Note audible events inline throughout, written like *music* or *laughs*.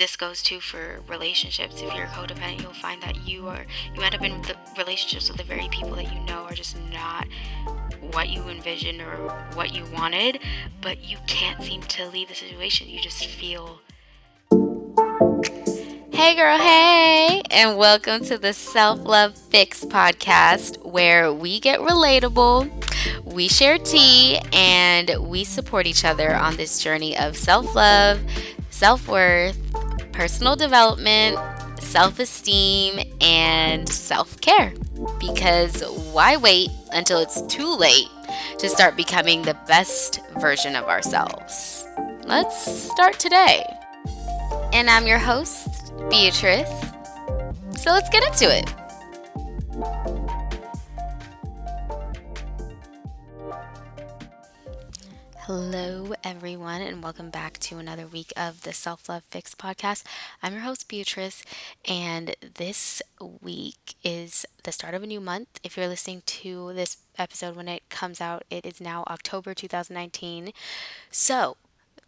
this goes too for relationships. If you're codependent, you'll find that you are you end up in the relationships with the very people that you know are just not what you envisioned or what you wanted, but you can't seem to leave the situation. You just feel Hey, girl, hey, and welcome to the Self Love Fix podcast where we get relatable, we share tea, and we support each other on this journey of self love, self worth, personal development, self esteem, and self care. Because why wait until it's too late to start becoming the best version of ourselves? Let's start today. And I'm your host, Beatrice. So let's get into it. Hello, everyone, and welcome back to another week of the Self Love Fix podcast. I'm your host, Beatrice, and this week is the start of a new month. If you're listening to this episode when it comes out, it is now October 2019. So,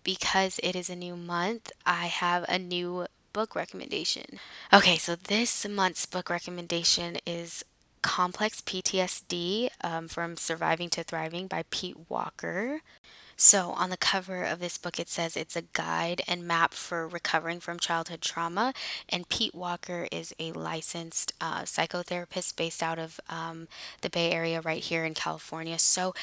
because it is a new month, I have a new book recommendation. Okay, so this month's book recommendation is Complex PTSD um, from Surviving to Thriving by Pete Walker. So, on the cover of this book, it says it's a guide and map for recovering from childhood trauma. And Pete Walker is a licensed uh, psychotherapist based out of um, the Bay Area, right here in California. So,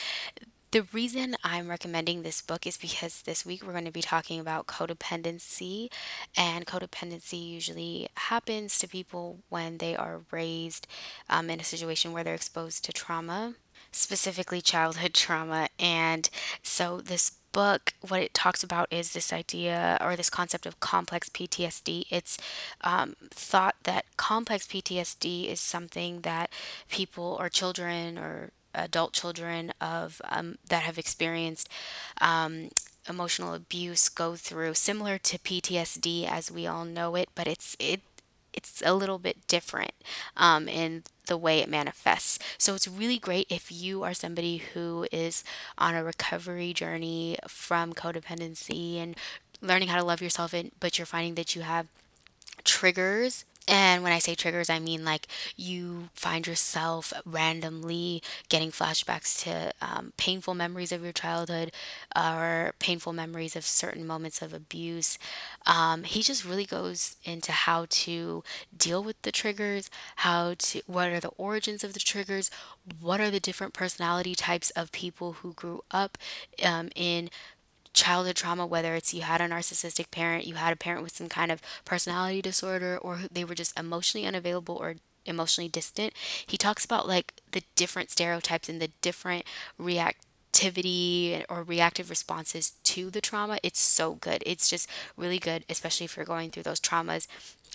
the reason I'm recommending this book is because this week we're going to be talking about codependency, and codependency usually happens to people when they are raised um, in a situation where they're exposed to trauma, specifically childhood *laughs* trauma. And so, this book, what it talks about is this idea or this concept of complex PTSD. It's um, thought that complex PTSD is something that people or children or adult children of um, that have experienced um, emotional abuse go through, similar to PTSD as we all know it, but it's it it's a little bit different um, in the way it manifests. So it's really great if you are somebody who is on a recovery journey from codependency and learning how to love yourself, and but you're finding that you have triggers and when I say triggers, I mean like you find yourself randomly getting flashbacks to um, painful memories of your childhood or painful memories of certain moments of abuse. Um, he just really goes into how to deal with the triggers, how to, what are the origins of the triggers, what are the different personality types of people who grew up um, in childhood trauma, whether it's you had a narcissistic parent, you had a parent with some kind of personality disorder, or they were just emotionally unavailable or emotionally distant. He talks about like the different stereotypes and the different reactivity or reactive responses to the trauma. It's so good. It's just really good, especially if you're going through those traumas.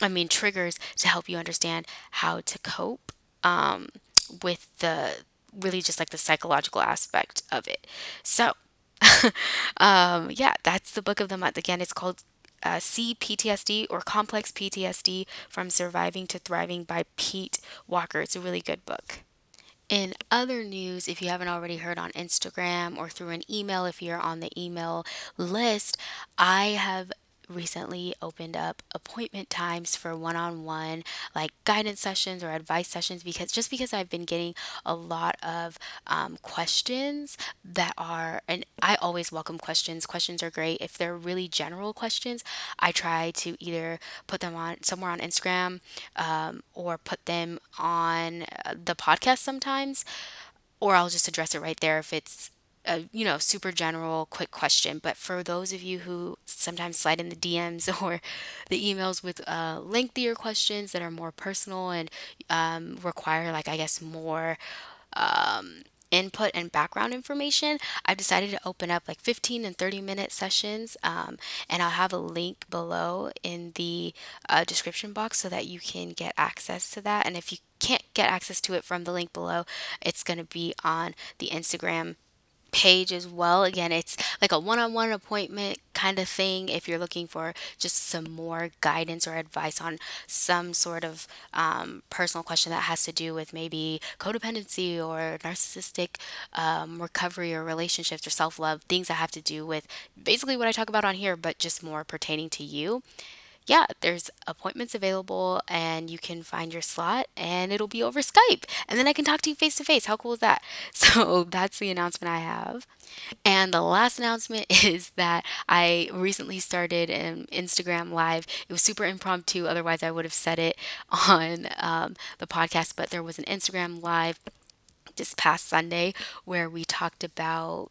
I mean, triggers to help you understand how to cope um, with the really just like the psychological aspect of it. So, *laughs* um, yeah, that's the book of the month. Again, it's called uh, CPTSD or Complex PTSD From Surviving to Thriving by Pete Walker. It's a really good book. In other news, if you haven't already heard on Instagram or through an email, if you're on the email list, I have recently opened up appointment times for one-on-one like guidance sessions or advice sessions because just because I've been getting a lot of um, questions that are and I always welcome questions. Questions are great. If they're really general questions I try to either put them on somewhere on Instagram um, or put them on uh, the podcast sometimes or I'll just address it right there if it's a you know super general quick question but for those of you who sometimes slide in the dms *laughs* or the emails with uh, lengthier questions that are more personal and um, require like i guess more um, input and background information i've decided to open up like 15 and 30 minute sessions um, and i'll have a link below in the uh, description box so that you can get access to that and if you can't get access to it from the link below it's going to be on the instagram page as well. Again, it's like a one on one appointment kind of thing if you're looking for just some more guidance or advice on some sort of um, personal question that has to do with maybe codependency or narcissistic um, recovery or relationships or self love, things that have to do with basically what I talk about on here, but just more pertaining to you yeah, there's appointments available and you can find your slot and it'll be over Skype. And then I can talk to you face to face. How cool is that? *laughs* So that's the announcement I have. And the last announcement *laughs* is that I recently started an Instagram live. It was super impromptu, otherwise, I would have said it *laughs* on um, the podcast, but there was an Instagram live this past Sunday where we talked about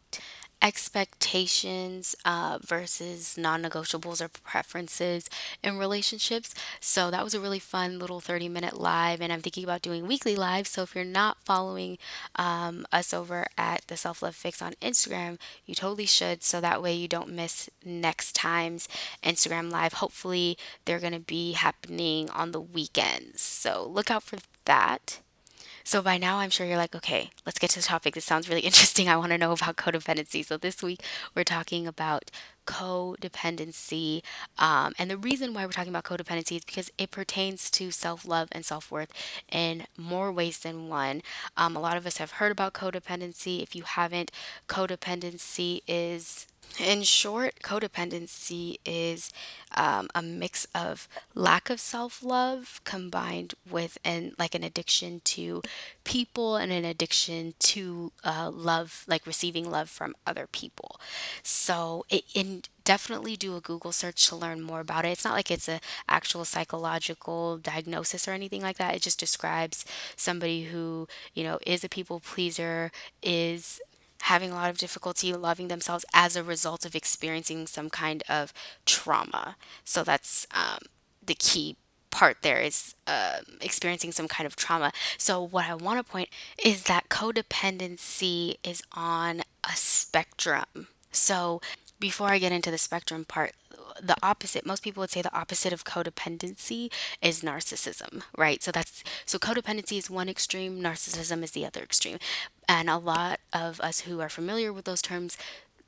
expectations uh, versus non negotiables or preferences in relationships. So that was a really fun little 30 minute live, and I'm thinking about doing weekly lives. So if you're not following um, us over at the Self Love Fix on Instagram, you totally should. So that way you don't miss next time's Instagram live. Hopefully, they're going to be happening on the weekends. So look out for that. So by now, I'm sure you're like, okay, let's get to the topic. This sounds really *laughs* interesting. I want to know about codependency. So this week, we're talking about codependency. Um, and the reason why we're talking about codependency is because it pertains to self love and self worth in more ways than one. Um, a lot of us have heard about codependency. If you haven't, codependency is in short, codependency is um, a mix of lack of self-love combined with an like an addiction to people and an addiction to uh, love, like receiving love from other people. So it, in definitely do a Google search to learn more about it. It's not like it's a actual psychological diagnosis or anything like that. It just describes somebody who, you know, is a people pleaser, is having a lot of difficulty loving themselves as a result of experiencing some kind of trauma. So that's um, the key part there is uh, experiencing some kind of trauma. So, what I want to point is that codependency is on a spectrum. So, before I get into the spectrum part, the opposite most people would say the opposite of codependency is narcissism right? So that's so codependency is one extreme narcissism is the other extreme. And a lot of us who are familiar with those terms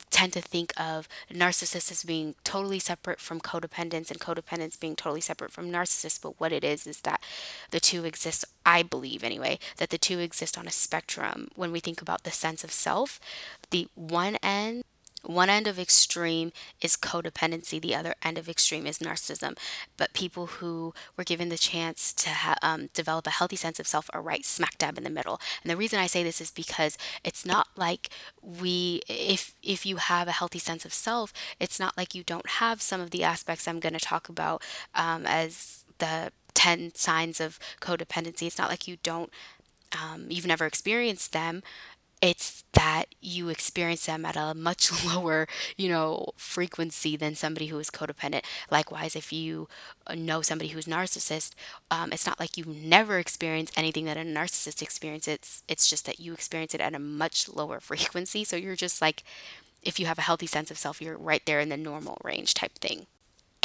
tend to think of narcissists as being totally separate from codependence and codependence being totally separate from narcissists but what it is is that the two exist i believe anyway that the two exist on a spectrum. When we think about the sense of self the one end one end of extreme is codependency, the other end of extreme is narcissism. But people who were given the chance to ha- um, develop a healthy sense of self are right smack dab in the middle. And the reason I say this is because it's not like we, if if you have a healthy sense of self, it's not like you don't have some of the aspects I'm going to talk about um, as the 10 signs of codependency. It's not like you don't um, you've never experienced them it's that you experience them at a much *laughs* lower, you know, frequency than somebody who is codependent. Likewise, if you uh, know somebody who's narcissist, um, it's not like you never experience anything that a narcissist experiences. It's, it's just that you experience it at a much lower *laughs* frequency. So you're just like, if you have a healthy sense of self, you're right there in the normal range type thing.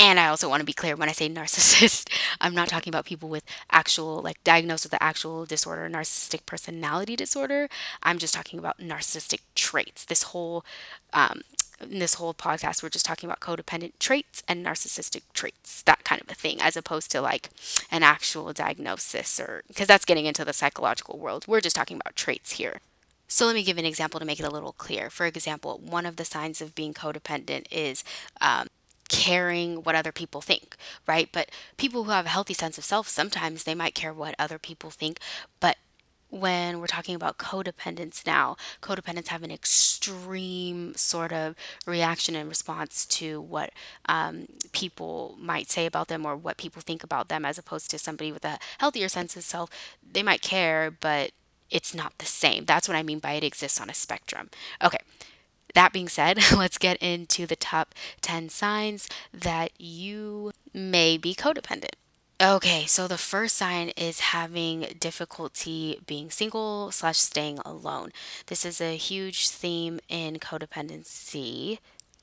And I also want to be clear when I say narcissist, *laughs* I'm not talking about people with actual, like diagnosed with the actual disorder, narcissistic personality disorder. I'm just talking about narcissistic traits. This whole, um, in this whole podcast, we're just talking about codependent traits and narcissistic traits, that kind of a thing, as opposed to like an actual diagnosis or because that's getting into the psychological world. We're just talking about traits here. So let me give an example to make it a little clear. For example, one of the signs of being codependent is um, caring what other people think, right? But people who have a healthy sense of self, sometimes they might care what other people think, but when we're talking about codependence now, codependents have an extreme sort of reaction and response to what um, people might say about them or what people think about them, as opposed to somebody with a healthier sense of self. They might care, but it's not the same. That's what I mean by it exists on a spectrum. Okay, that being said, *laughs* let's get into the top 10 signs that you may be codependent. Okay, so the first sign is having difficulty being single slash staying alone. This is a huge theme in codependency.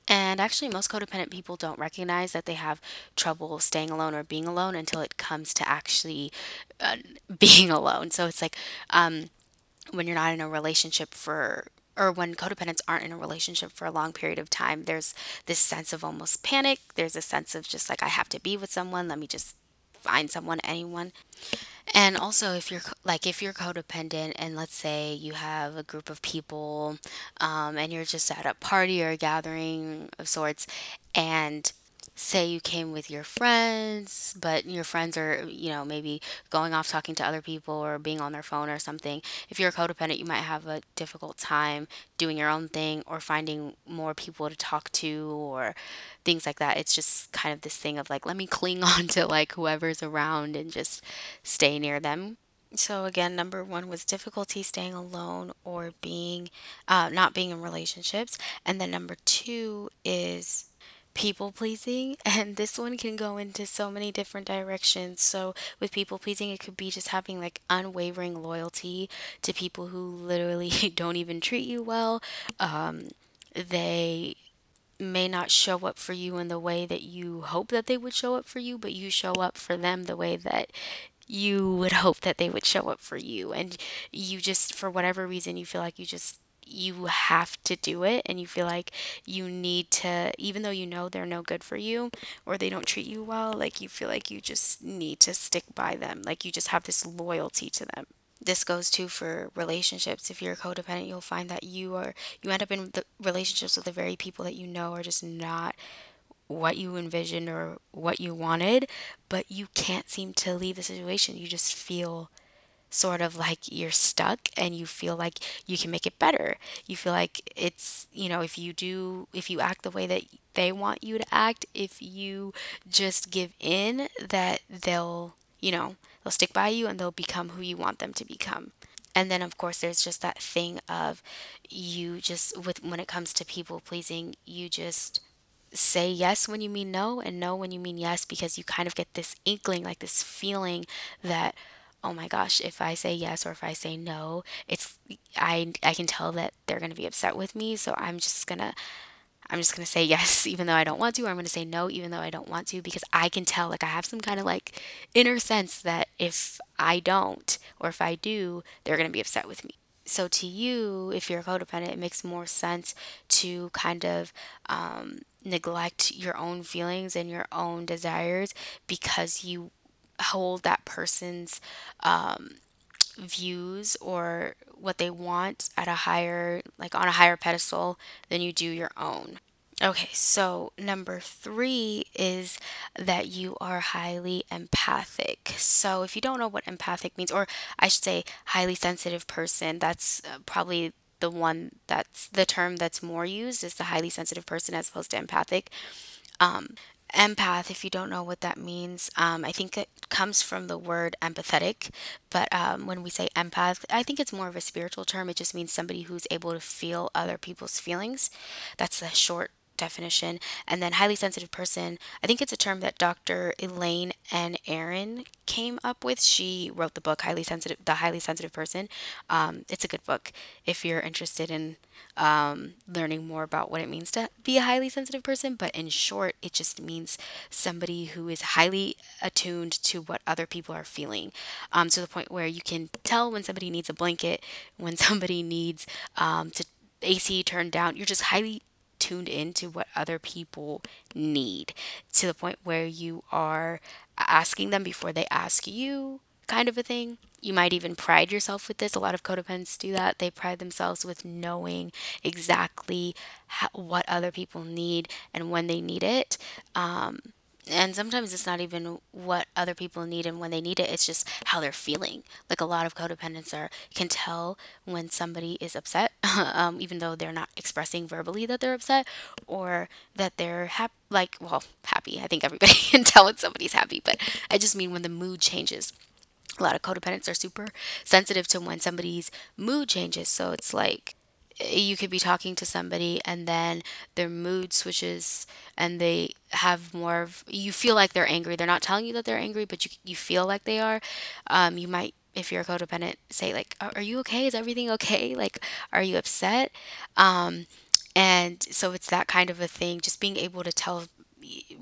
And actually, most codependent people don't recognize that they have trouble staying alone or being alone until it comes to actually uh, *laughs* being alone. So it's like um, when you're not in a relationship for or when codependents aren't in a relationship for a long period of time, there's this sense of almost panic. There's a sense of just like, I have to be with someone. Let me just find someone, anyone. And also, if you're like, if you're codependent and let's say you have a group of people um, and you're just at a party or a gathering of sorts and say you came with your friends, but your friends are, you know, maybe going off talking to other people or being on their phone or something. If you're a codependent, you might have a difficult time doing your own thing or finding more people to talk to or things like that. It's just kind of this thing of like, let me cling *laughs* on to like whoever's around and just stay near them. So again, number one was difficulty staying alone or being, uh, not being in relationships. And then number two is people pleasing *laughs* and this one can go into so many different directions. So with people pleasing it could be just having like unwavering loyalty to people who literally *laughs* don't even treat you well. Um, they may not show up for you in the way that you hope that they would show up for you but you show up for them the way that you would hope that they would show up for you. And you just for whatever reason you feel like you just you have to do it and you feel like you need to even though you know they're no good for you or they don't treat you well like you feel like you just need to stick by them. Like you just have this loyalty to them. This goes too for relationships. If you're codependent you'll find that you are you end up in the relationships with the very people that you know are just not what you envisioned or what you wanted, but you can't seem to leave the situation. You just feel sort of like you're stuck and you feel like you can make it better. You feel like it's, you know, if you do, if you act the way that they want you to act, if you just give in, that they'll, you know, they'll stick by you and they'll become who you want them to become. And then, of course, there's just that thing of you just, with when it comes to people pleasing, you just say yes when you mean no and no when you mean yes because you kind of get this inkling, like this feeling that, oh my gosh, if I say yes or if I say no, it's I I can tell that they're going to be upset with me, so I'm just going to I'm just going to say *laughs* yes even though I don't want to or I'm going to say no even though I don't want to because I can tell like I have some kind of like inner sense that if I don't or if I do, they're going to be upset with me. So to you, if you're a codependent, it makes more sense to kind of um, neglect your own feelings and your own desires because you hold that person's um, views or what they want at a higher, like on a higher pedestal than you do your own. Okay, so number three is that you are highly empathic. So, if you don't know what empathic means, or I should say highly sensitive person, that's uh, probably the one that's the term that's more used is the highly sensitive person as opposed to empathic. Empath, if you don't know what that means, um, I think it comes from the word empathetic. But um, when we say empath, I think it's more of a spiritual term. It just means somebody who's able to feel other people's feelings. That's the short definition. And then highly sensitive person, I think it's a term that Dr. Elaine and Aron came up with. She wrote the book Highly Sensitive, The Highly Sensitive Person. Um, it's a good book if you're interested in um, learning more about what it means to be a highly sensitive person. But in short, it just means somebody who is highly attuned to what other people are feeling um, to the point where you can tell when somebody needs a blanket, when somebody needs um, to AC turned down. You're just highly tuned into what other people need to the point where you are asking them before they ask you, kind of a thing. You might even pride yourself with this. A lot of codependents do that. They pride themselves with knowing exactly how, what other people need and when they need it. Um, and sometimes it's not even what other people need and when they need it it's just how they're feeling. Like a lot of codependents are can tell when somebody is upset *laughs* um, even though they're not expressing verbally that they're upset or that they're happy like well happy. I think everybody *laughs* can tell when somebody's happy but i just mean when the mood changes. A lot of codependents are super sensitive to when somebody's mood changes so it's like you could be talking to somebody and then their mood switches and they have more of you feel like they're angry. They're not telling you that they're angry but you, you feel like they are. Um, you might if you're a codependent say like are you okay? Is everything okay? Like are you upset? Um, and so it's that kind of a thing. Just being able to tell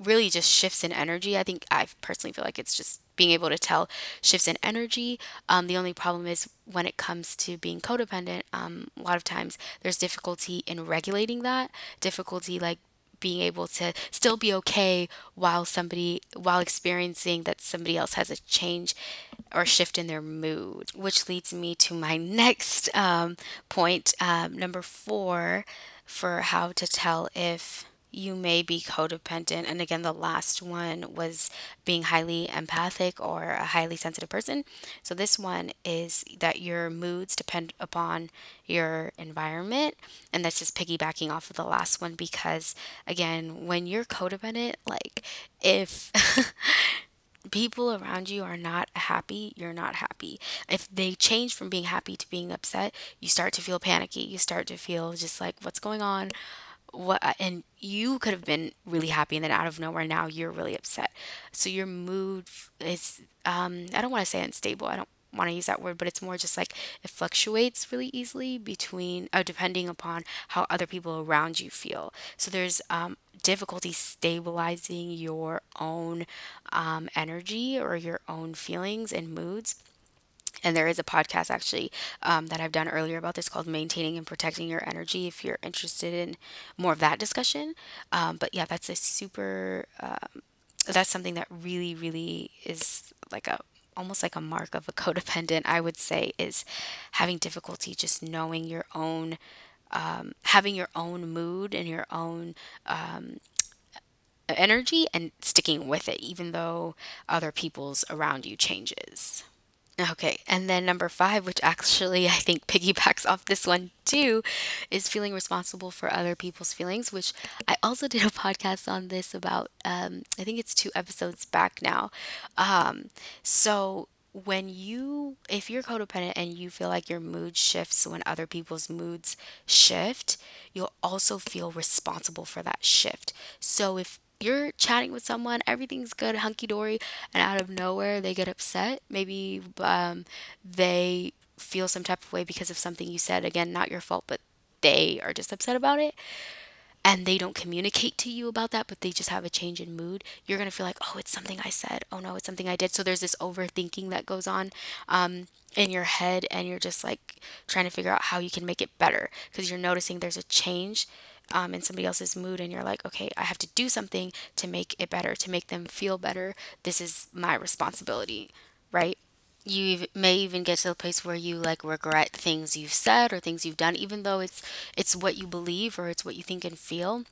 really just shifts in energy. I think I personally feel like it's just being able to tell shifts in energy. Um, the only problem is when it comes to being codependent, um, a lot of times there's difficulty in regulating that, difficulty like being able to still be okay while somebody while experiencing that somebody else has a change or shift in their mood which leads me to my *laughs* next um, point um, number four for how to tell if you may be codependent. And again, the last one was being highly empathic or a highly sensitive person. So this one is that your moods depend upon your environment. And that's just piggybacking off of the last one because, again, when you're codependent, like if *laughs* people around you are not happy, you're not happy. If they change from being happy to being upset, you start to feel panicky. You start to feel just like, what's going on? What, and you could have been really happy, and then out of nowhere, now you're really upset. So your mood is, um, I don't want to say unstable. I don't want to use that word, but it's more just like it fluctuates really easily between, uh, depending upon how other people around you feel. So there's um, difficulty stabilizing your own um, energy or your own feelings and moods. And there is a podcast actually um, that I've done earlier about this called Maintaining and Protecting Your Energy if you're interested in more of that discussion. Um, but yeah, that's a super, um, that's something that really, really is like a, almost like a mark of a *laughs* codependent, I would say, is having difficulty just knowing your own, um, having your own mood and your own um, energy and sticking with it, even though other people's around you changes. Okay, and then number five, which actually I think piggybacks off this one too, is feeling responsible for other people's feelings, which I also *laughs* did a podcast on this about, um, I think it's two episodes back now. Um, so when you, if you're codependent and you feel like your mood shifts when other people's moods shift, you'll also feel responsible for that shift. So if you're chatting with someone, everything's good, hunky dory, and out of nowhere they get upset. Maybe um, they feel some type of way because of something you said. Again, not your fault, but they are just upset about it. And they don't communicate to you about that, but they just have a change in mood. You're to feel like, oh, it's something I said. Oh, no, it's something I did. So there's this overthinking that goes on um, in your head, and you're just like trying to figure out how you can make it better because you're noticing there's a change um, in somebody else's mood and you're like, okay, I have to do something to make it better, to make them feel better. This is my responsibility, right? You may even get to the place where you like regret things you've said or things you've done, even though it's it's what you believe or it's what you think and feel.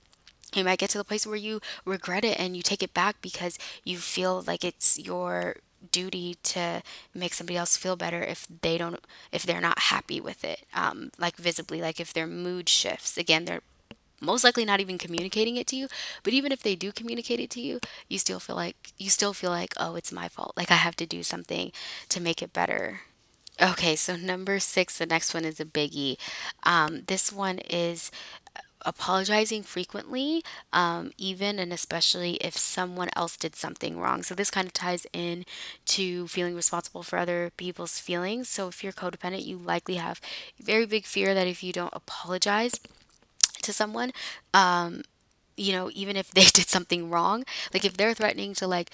You might get to the place where you regret it and you take it back because you feel like it's your duty to make somebody else feel better if they don't if they're not happy with it um, like visibly like if their mood shifts again they're most likely not even communicating it to you but even if they do communicate it to you you still feel like you still feel like oh it's my fault like i have to do something to make it better okay so number six the next one is a biggie um, this one is apologizing frequently, um, even and especially if someone else did something wrong. So this kind of ties in to feeling responsible for other people's feelings. So if you're codependent, you likely have very big fear that if you don't apologize to someone, um, you know, even if *laughs* they did something wrong, like if they're threatening to like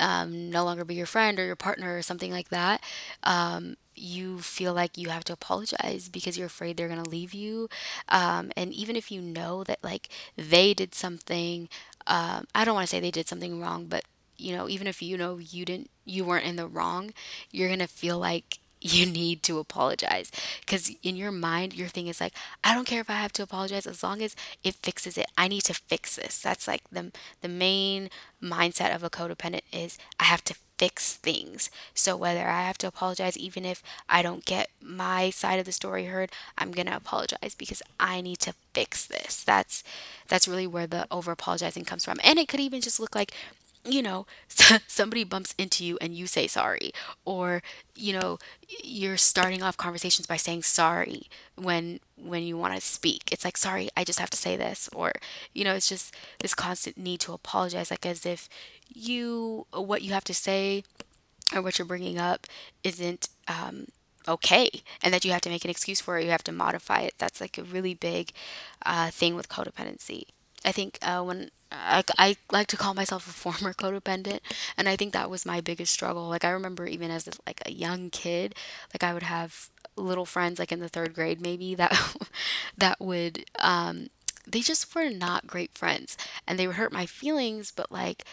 um, no longer be your friend or your partner or something like that, um, you feel like you have to apologize because you're afraid they're gonna leave you. Um, and even if you know that like they did something, um, I don't want to say they did something wrong, but you know, even if you know you didn't, you weren't in the wrong, you're gonna feel like you need to apologize. Because in your mind your thing is like i don't care if i have to apologize as long as it fixes it. I need to fix this. That's like the the main mindset of a codependent is i have to fix things. So whether i have to apologize even if i don't get my side of the story heard i'm to apologize because i need to fix this. That's that's really where the over apologizing comes from. And it could even just look like you know, *laughs* somebody bumps into you and you say sorry, or you know, you're starting off conversations by saying sorry when when you want to speak. It's like, sorry, I just have to say this, or you know, it's just this constant need to apologize, like as if you what you have to say or what you're bringing up isn't um, okay, and that you have to make an excuse for it. You have to modify it. That's like a really big uh, thing with codependency. I think uh, when I, I like to call myself a former *laughs* codependent, and I think that was my biggest struggle. Like I remember even as like a young kid, like I would have little friends like in the third grade maybe that *laughs* that would um, they just were not great friends, and they would hurt my feelings, but like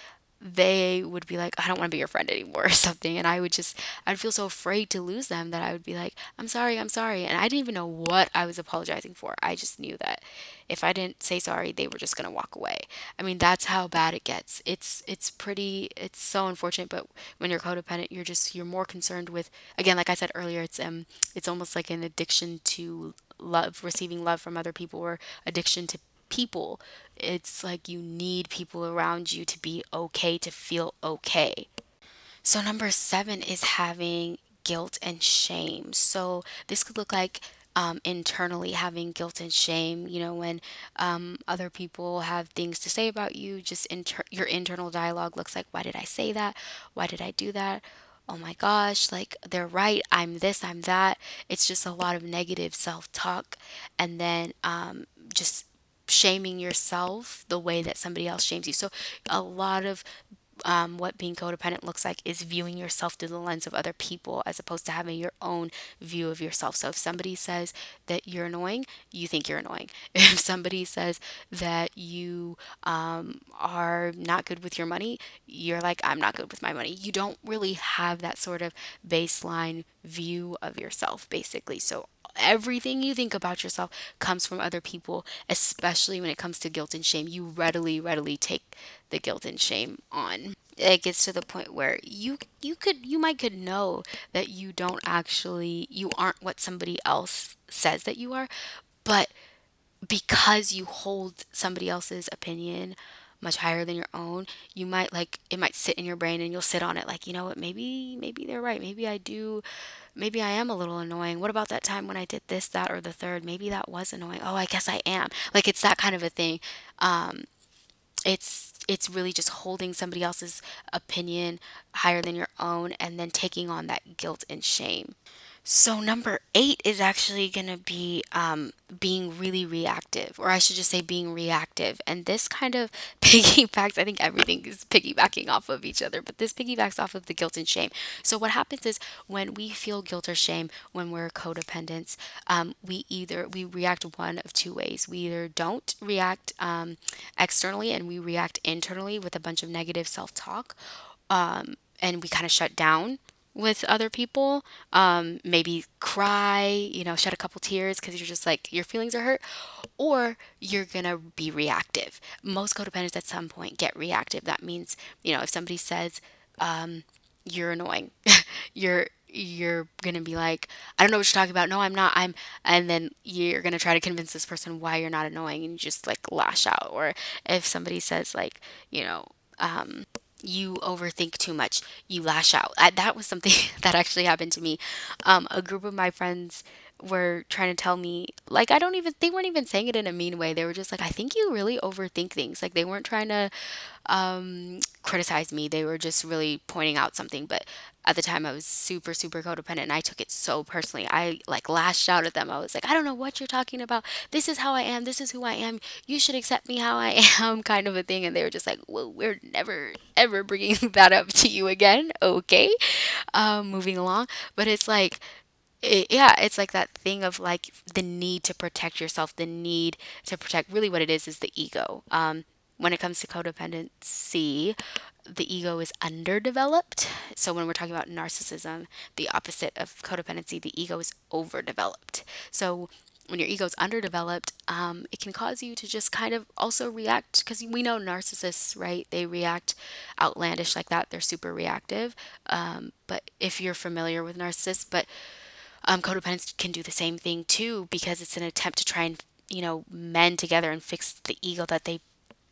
they would be like, I don't want to be your friend anymore *laughs* or something. And I would just, I'd feel so afraid to lose them that I would be like, I'm sorry, I'm sorry. And I didn't even know what I was apologizing for. I just knew that if I didn't say sorry, they were just going to walk away. I mean, that's how bad it gets. It's, it's pretty, it's so unfortunate. But when you're codependent, you're just, you're more concerned with, again, like I said earlier, it's, um, it's almost like an addiction to love, receiving love from other people or addiction to people. It's like you need people around you to be okay, to feel okay. So, number seven is having guilt and shame. So, this could look like um, internally having guilt and shame, you know, when um, other people have things to say about you, just inter- your internal dialogue looks like, why did I say that? Why did I do that? Oh my gosh, like they're right. I'm this, I'm that. It's just a lot of negative self talk. And then um, just shaming yourself the way that somebody else shames you. So, a lot of um, what being codependent looks like is viewing yourself through the lens of other people as opposed to having your own view of yourself. So if somebody says that you're annoying, you think you're annoying. *laughs* If somebody says that you um, are not good with your money, you're like, I'm not good with my money. You don't really have that sort of baseline view of yourself, basically. So everything you think about yourself comes from other people, especially when it comes to guilt and shame. You readily, readily take the guilt and shame on. It gets to the point where you you could you might could know that you don't actually you aren't what somebody else says that you are, but because you hold somebody else's opinion much higher than your own, you might like it might sit in your brain and you'll sit on it like, you know what, maybe maybe they're right. Maybe I do maybe I am a little annoying. What about that time when I did this, that, or the third? Maybe that was annoying. Oh, I guess I am. Like it's that kind of a thing. Um, it's it's really just holding somebody else's opinion higher than your own and then taking on that guilt and shame. So, number eight is actually going to be um, being really reactive, or I should just say being reactive. And this kind of *laughs* piggybacks, I think everything is piggybacking off of each other, but this piggybacks off of the guilt and shame. So, what happens is when we feel guilt or shame when we're codependents, um, we either we react one of two ways. We either don't react um, externally and we react internally with a bunch of negative self talk, um, and we kind of shut down with other people. Um, maybe cry, you know, shed a couple tears because you're just like your feelings are hurt, or you're gonna be reactive. Most codependents at some point get reactive. That means, you know, if somebody says, um, you're annoying, *laughs* you're you're gonna be like, I don't know what you're talking about. No, I'm not. I'm, and then you're gonna try to convince this person why you're not annoying, and you just like lash out. Or if somebody says like, you know, um, you overthink too much, you lash out. That was something *laughs* that actually happened to me. Um, a group of my friends were trying to tell me, like, I don't even, they weren't even saying it in a mean way. They were just like, I think you really overthink things. Like, they weren't trying to um, criticize me. They were just really pointing out something. But at the time, I was super, super codependent and I took it so personally. I like lashed out at them. I was like, I don't know what you're talking about. This is how I am. This is who I am. You should accept me how I am, *laughs* kind of a thing. And they were just like, well, we're never, ever bringing *laughs* that up to you again. Okay. Um, moving along. But it's like, it, yeah, it's like that thing of like the need to protect yourself, the need to protect. Really, what it is is the ego. Um, when it comes to codependency, the ego is underdeveloped. So when we're talking about narcissism, the opposite of codependency, the ego is overdeveloped. So when your ego is underdeveloped, um, it can cause you to just kind of also react because we know narcissists, right? They react outlandish like that. They're super reactive. Um, but if you're familiar with narcissists, but um, codependents can do the same thing too because it's an attempt to try and you know mend together and fix the ego that they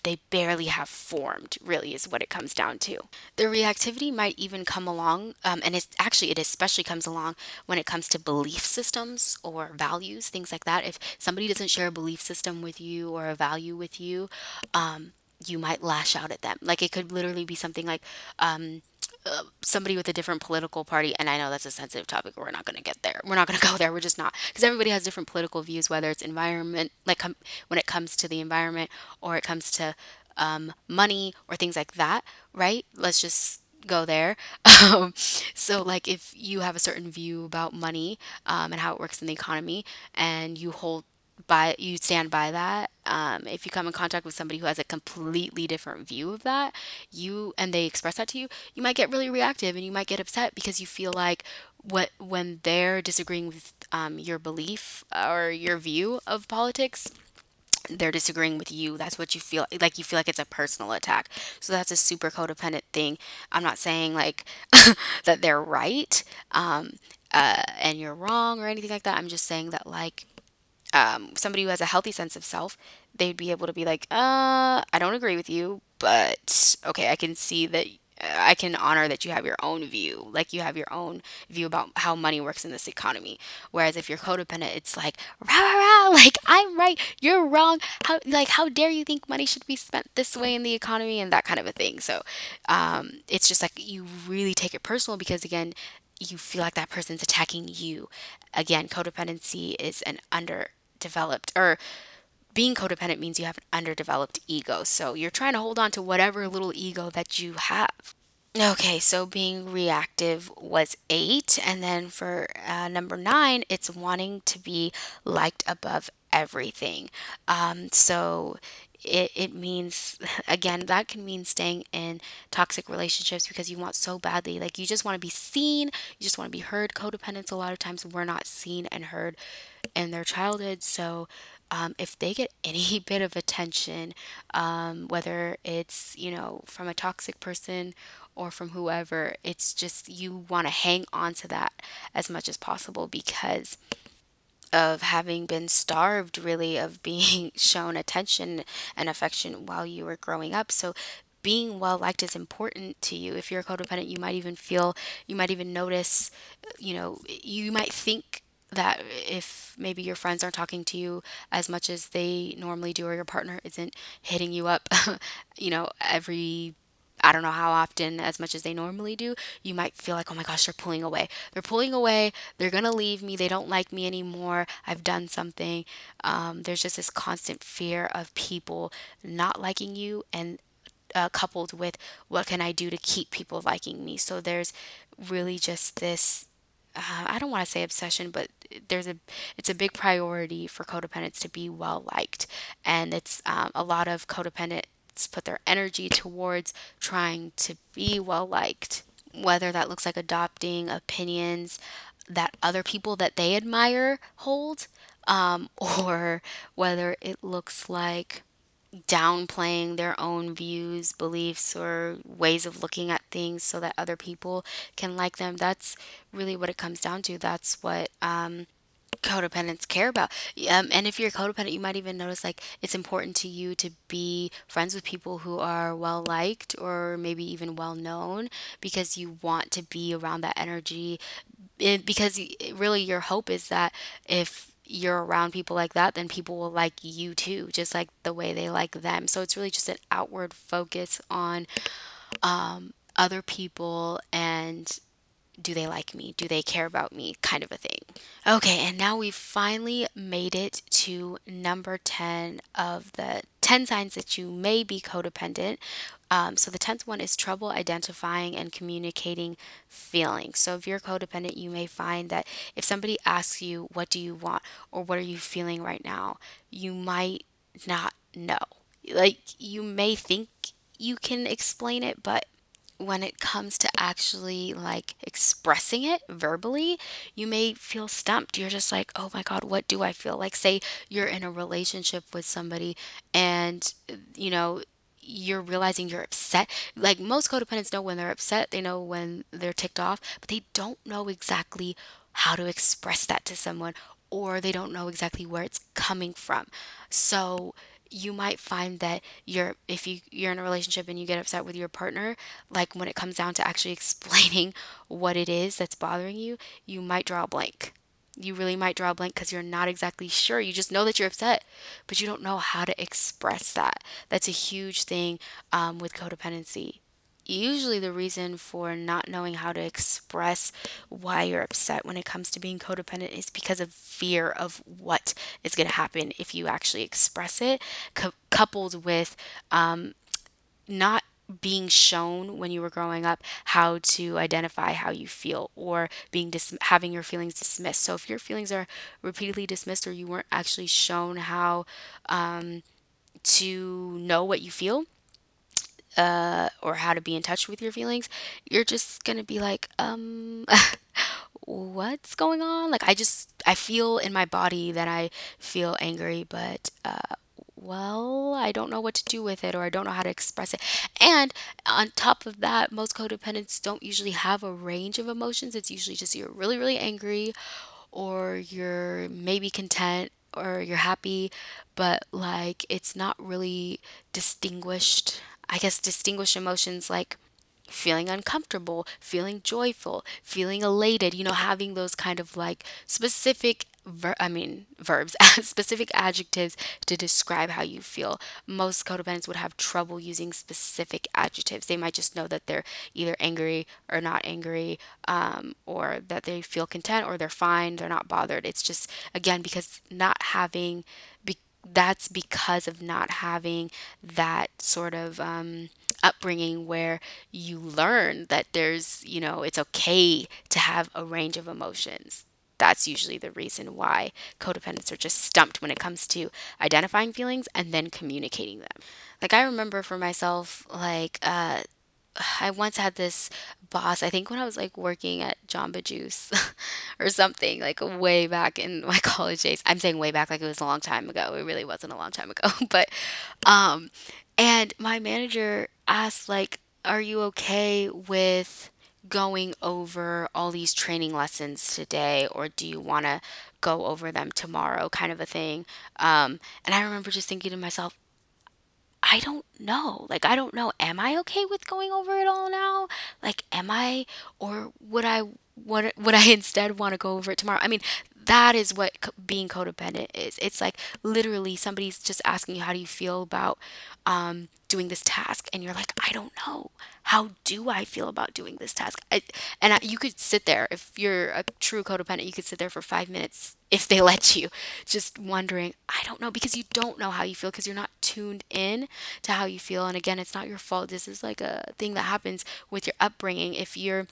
they barely have formed really is what it comes down to. The reactivity might even come along um, and it's actually it especially comes along when it comes to belief systems or values things like that. If somebody doesn't share a belief system with you or a value with you um, you might lash out at them. Like it could literally be something like um, uh, somebody with a different political party, and I know that's a sensitive topic. We're not going to get there. We're not going *laughs* to go there. We're just not because everybody has different political views, whether it's environment, like com- when it comes to the environment, or it comes to um, money or things like that. Right? Let's just go there. *laughs* Um, so, like, if you have a certain view about money um, and how it works in the economy, and you hold by you stand by that. Um, if you come in contact with somebody who has a completely different view of that, you and they express that to you, you might get really reactive and you might get upset because you feel like what when they're disagreeing with um, your belief or your view of politics, they're disagreeing with you. That's what you feel like. You feel like it's a personal attack. So that's a super codependent thing. I'm not saying like *laughs* that they're right um, uh, and you're wrong or anything like that. I'm just saying that like um, somebody who has a healthy sense of self, they'd be able to be like, uh, I don't agree with you, but okay, I can see that I can honor that you have your own view, like you have your own view about how money works in this economy. Whereas if you're codependent, it's like rah rah rah, *laughs* like I'm right, you're wrong. How like how dare you think money should be spent this way in the economy and that kind of a thing. So um, it's just like you really take it personal because again, you feel like that person's attacking you. Again, codependency is an underdeveloped or being codependent means you have an underdeveloped ego. So you're trying to hold on to whatever little ego that you have. Okay, so being reactive was eight. And then for uh, number nine, it's wanting to be liked above everything. Um, so it, it means, *laughs* again, that can mean staying in toxic relationships because you want so badly. Like you just want to be seen, you just want to be heard. Codependents, a lot of times, we're not seen and heard in their childhood. So um, if they get *laughs* any bit of attention, um, whether it's, you know, from a toxic person or from whoever, it's just you want to hang on to that as much as possible because of having been starved really of being *laughs* shown attention and affection while you were growing up. So being well liked is important to you. If you're a codependent, you might even feel, you might even notice, you know, you might think that if maybe your friends aren't talking to you as much as they normally do, or your partner isn't hitting you up, *laughs* you know, every I don't know how often as much as they normally do, you might feel like, oh my gosh, they're pulling away. They're pulling away. They're going to leave me. They don't like me anymore. I've done something. Um, there's just this constant fear of people not liking you and uh, coupled with what can I do to keep people liking me. So there's really just this uh, I don't want to say obsession, but there's a it's a big priority for codependents to be well liked, and it's um, a lot of codependents put their energy towards trying to be well liked, whether that looks like adopting opinions that other people that they admire hold, um, *laughs* or whether it looks like downplaying their own views, beliefs, or ways of looking at things so that other people can like them. That's really what it comes down to. That's what um, codependents care about. Um, and if you're codependent, you might even notice like it's important to you to be friends with people who are well liked or maybe even well known because you want to be around that energy. It, because really, your hope is that if you're around people like that, then people will like you too, just like the way they like them. So it's really just an outward focus on um, other people and do they like me? Do they care about me? Kind of a thing. Okay, and now we've finally made it to number 10 of the 10 signs that you may be codependent. Um, so the 10th one is trouble identifying and communicating feelings. So if you're codependent, you may find that if somebody asks you, What do you want? or What are you feeling right now? you might not know. Like you may think you can explain it, but when it comes to actually like expressing it verbally, you may feel stumped. You're just like, oh my God, what do I feel? Like, say you're in a relationship with somebody and, you know, you're realizing you're upset. Like most codependents know when they're upset, they know when they're ticked off, but they don't know exactly how to express that to someone or they don't know exactly where it's coming from. So you might find that you're if you you're in a relationship and you get upset with your partner, like when it comes down to actually *laughs* explaining what it is that's bothering you, you might draw a blank. You really might draw a blank because you're not exactly sure. You just know that you're upset, but you don't know how to express that. That's a huge thing um, with codependency usually the reason for not knowing how to express why you're upset when it comes to being codependent is because of fear of what is going to happen if you actually express it, cou- coupled with um, not being shown when you were growing up how to identify how you feel or being dis- having your feelings dismissed. So if your feelings are repeatedly dismissed or you weren't actually shown how um, to know what you feel uh, or how to be in touch with your feelings, you're just gonna be like, um, *laughs* what's going on? Like I just I feel in my body that I feel angry, but uh, well, I don't know what to do with it or I don't know how to express it. And on top of that, most codependents don't usually have a range of emotions. It's usually just you're really, really angry or you're maybe content or you're happy, but like it's not really distinguished. I guess distinguished emotions like feeling uncomfortable, feeling joyful, feeling elated, you know, having those kind of like specific ver- I mean verbs, *laughs* specific adjectives to describe how you feel. Most codependents would have trouble using specific adjectives. They might just know that they're either angry or not angry, um, or that they feel content or they're fine, they're not bothered. It's just again because not having be- that's because of not having that sort of um, upbringing where you learn that there's, you know, it's okay to have a range of emotions. That's usually the reason why codependents are just stumped when it comes to identifying feelings and then communicating them. Like, I remember for myself, like, uh, I once had this boss, I think when I was like working at Jamba Juice *laughs* or something, like way back in my *laughs* college days. I'm saying way back like it was a long time ago. It really wasn't a long time ago. *laughs* But um and my manager asked like, "Are you okay with going over all these training lessons today or do you want to go over them tomorrow?" kind of a thing. Um and I remember just thinking to myself, I don't know. Like, I don't know. Am I okay with going over it all now? Like, am I, or would I, would, would I *laughs* instead want to go over it tomorrow? I mean, that is what co- being codependent is. It's like literally somebody's just asking you, how do you feel about um, doing this task? And you're like, I don't know. How do I feel about doing this task? I, and I, you could sit there, if you're a true codependent, you could sit there for five minutes if they let you, just wondering, I don't know, because you don't know how you feel because you're not tuned in to how you feel. And again, it's not your fault. This is like a thing that happens with your upbringing. If your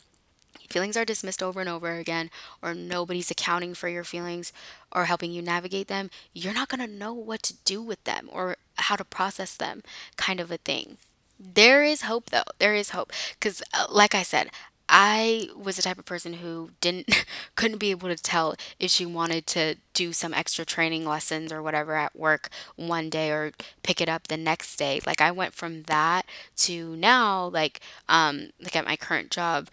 feelings are dismissed over and over again, or nobody's accounting for your feelings or helping you navigate them, you're not going to know what to do with them or how to process them, kind of a thing. There is hope though. There is hope because, uh, like I said, I was the type of person who didn't *laughs* couldn't be able to tell if she wanted to do some extra training lessons or whatever at work one day or pick it up the next day. Like I went from that to now, like um, like at my current job,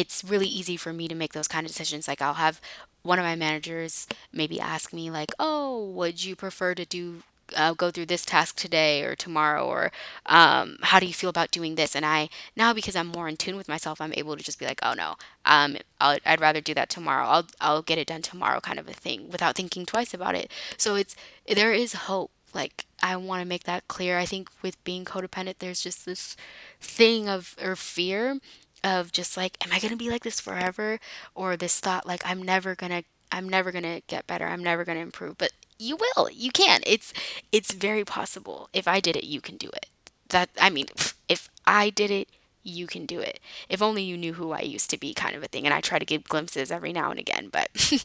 it's really easy for me to make those kind of decisions. Like I'll have one of my managers maybe ask me like, "Oh, would you prefer to do uh, go through this task today or tomorrow or um, how do you feel about doing this? And i now because i'm more in tune with myself i'm able to just be like oh no um, I'll, i'd rather do that tomorrow. I'll, I'll get it done tomorrow kind of a thing without thinking twice about it. So it's there is hope. Like i want to make that clear. I think with being codependent there's just this thing of or fear of just like am i going to be like this forever? or this thought like i'm never going to i'm never going to get better. I'm never going to improve. But you will. You can. It's it's very possible. If i did it you can do it. That i mean if i did it you can do it. If only you knew who i used to be kind of a thing and i try to give glimpses every now and again but *laughs*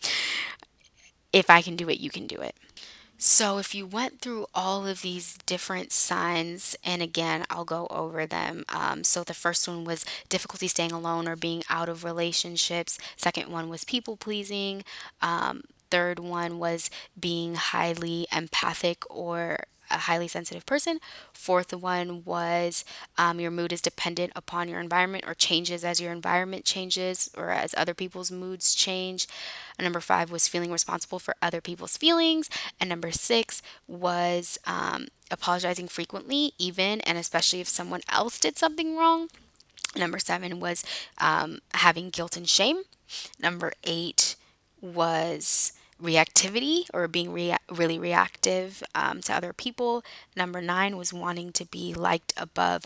if i can do it you can do it so, if you went through all of these different signs, and again, I'll go over them. Um, so, the first one was difficulty staying alone or being out of relationships. Second one was people pleasing. Um, third one was being highly empathic or a highly sensitive person. Fourth one was um, your mood is dependent upon your environment or changes as your environment changes or as other people's moods change. And number five was feeling responsible for other people's feelings. And number six was um, apologizing frequently, even and especially if someone else did something wrong. Number seven was um, having guilt and shame. Number eight was reactivity or being rea- really reactive um, to other people. Number nine was wanting to be liked above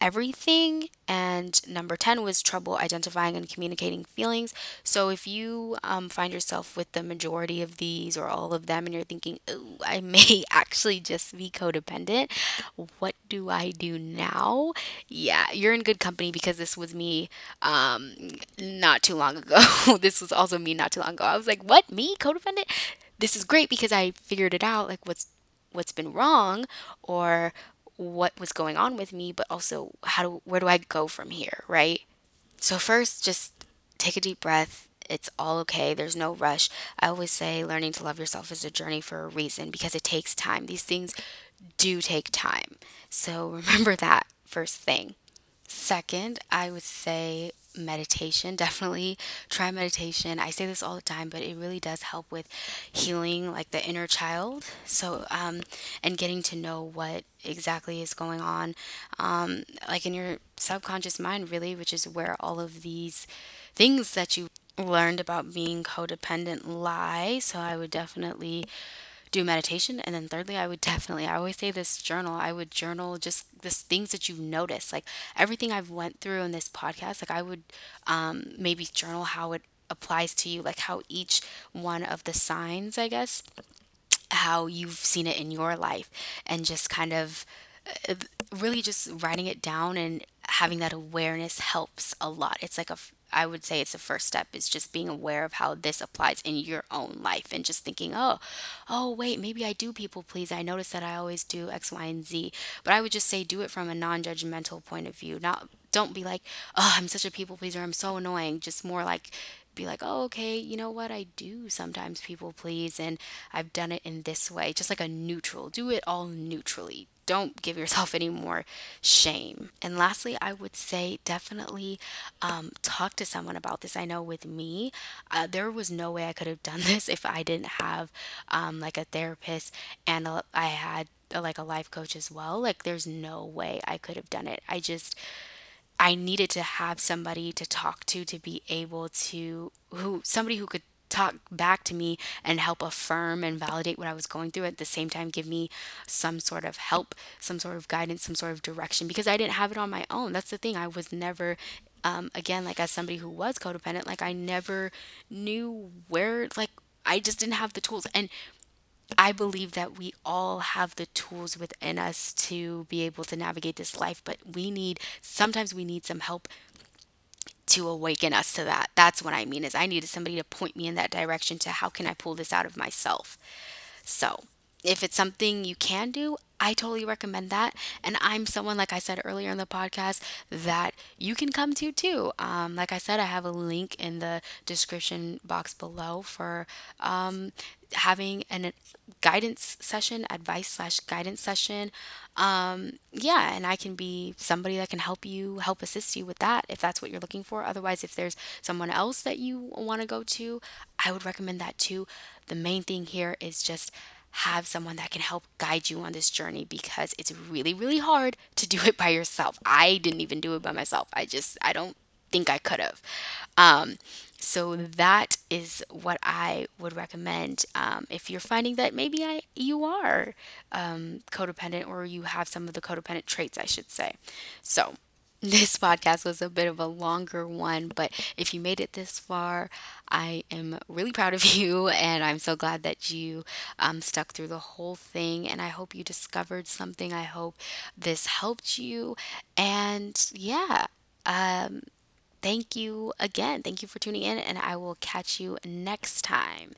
everything. And number 10 was trouble identifying and communicating feelings. So if you um, find yourself with the majority of these or all of them and you're thinking, oh, I *laughs* may actually just be codependent, what do I do now? Yeah, you're in good company because this was me um, not too long ago. *laughs* this was also me not too long ago. I was like, what? Me? Codependent? This is great because I figured it out, like what's what's been wrong or what was going on with me, but also how do where do I go from here, right? So first just take a deep breath. It's all okay. There's no rush. I always say learning to love yourself is a journey for a reason because it takes time. These things do take time. So *laughs* remember that first thing. Second, I would say meditation. *laughs* Definitely try meditation. I say this all the time, but it really does help with healing like the inner child. So, um, and getting to know what exactly is going on, um, like in your subconscious mind, really, which is where all of these things that you learned about being codependent lie. So, I would definitely do meditation and then thirdly i would *laughs* definitely i always say this journal i would journal just this things that you've noticed like everything i've went through in this podcast like i would um, maybe journal how it applies to you like how each one of the signs i guess how you've seen it in your life and just kind of uh, really just writing it down and having that awareness helps a lot. It's like a I would say it's the first step is just being aware of how this applies in your own life and just thinking, oh, oh, wait, maybe I do people please. I notice that I always do X, Y, and Z. But I would just say do it from a non judgmental point of view. Not, don't be like, oh, I'm such a people pleaser. I'm so annoying. Just more like, be like, oh, okay, you know what? I do sometimes people please, and I've done it in this way, just like a neutral. Do it all neutrally. Don't give yourself *laughs* any more shame. And lastly, I would say definitely um, talk to someone about this. I know with me, uh, there was no way I could have done *laughs* this if I didn't have um, like a therapist and a, I had uh, like a life coach as well. Like, there's no way I could have done it. I just, I needed to have somebody to talk to to be able to who somebody who could talk back to me and help affirm and validate what I was going through at the same time give me some sort of help, some sort of guidance, some sort of direction because I didn't have it on my own. That's the thing. I was never um, again like as somebody who was codependent, like I never knew where like I just didn't have the tools and I believe that we all have the tools within us to be able to navigate this life, but we need sometimes we need some help to awaken us to that. That's what I mean is I needed somebody to point me in that direction to how can I pull this out of myself. So, if it's something you can do, I totally recommend that. And I'm someone, like I said earlier in the podcast, that you can come to too. Um, like I said, I have a link in the description box below for um, having an guidance session, advice slash guidance session. Um, yeah, and I can be somebody that can help you, help assist you with that if that's what you're looking for. Otherwise, if there's someone else that you want to go to, I would recommend that too. The main thing here is just have someone that can help guide you on this journey because it's really, really hard to do it by yourself. I didn't even do it by myself. I just, I don't think I could have. Um, so that is what I would recommend um, if you're finding that maybe I you are um, codependent or you have some of the codependent traits, I should say. So *laughs* this podcast was a bit of a longer one, but if you made it this far, I am really proud of *laughs* you and I'm so glad that you um, stuck through the whole thing. And I hope you discovered something. I hope this helped you. And yeah, um, thank you again. Thank you for tuning in, and I will catch you next time.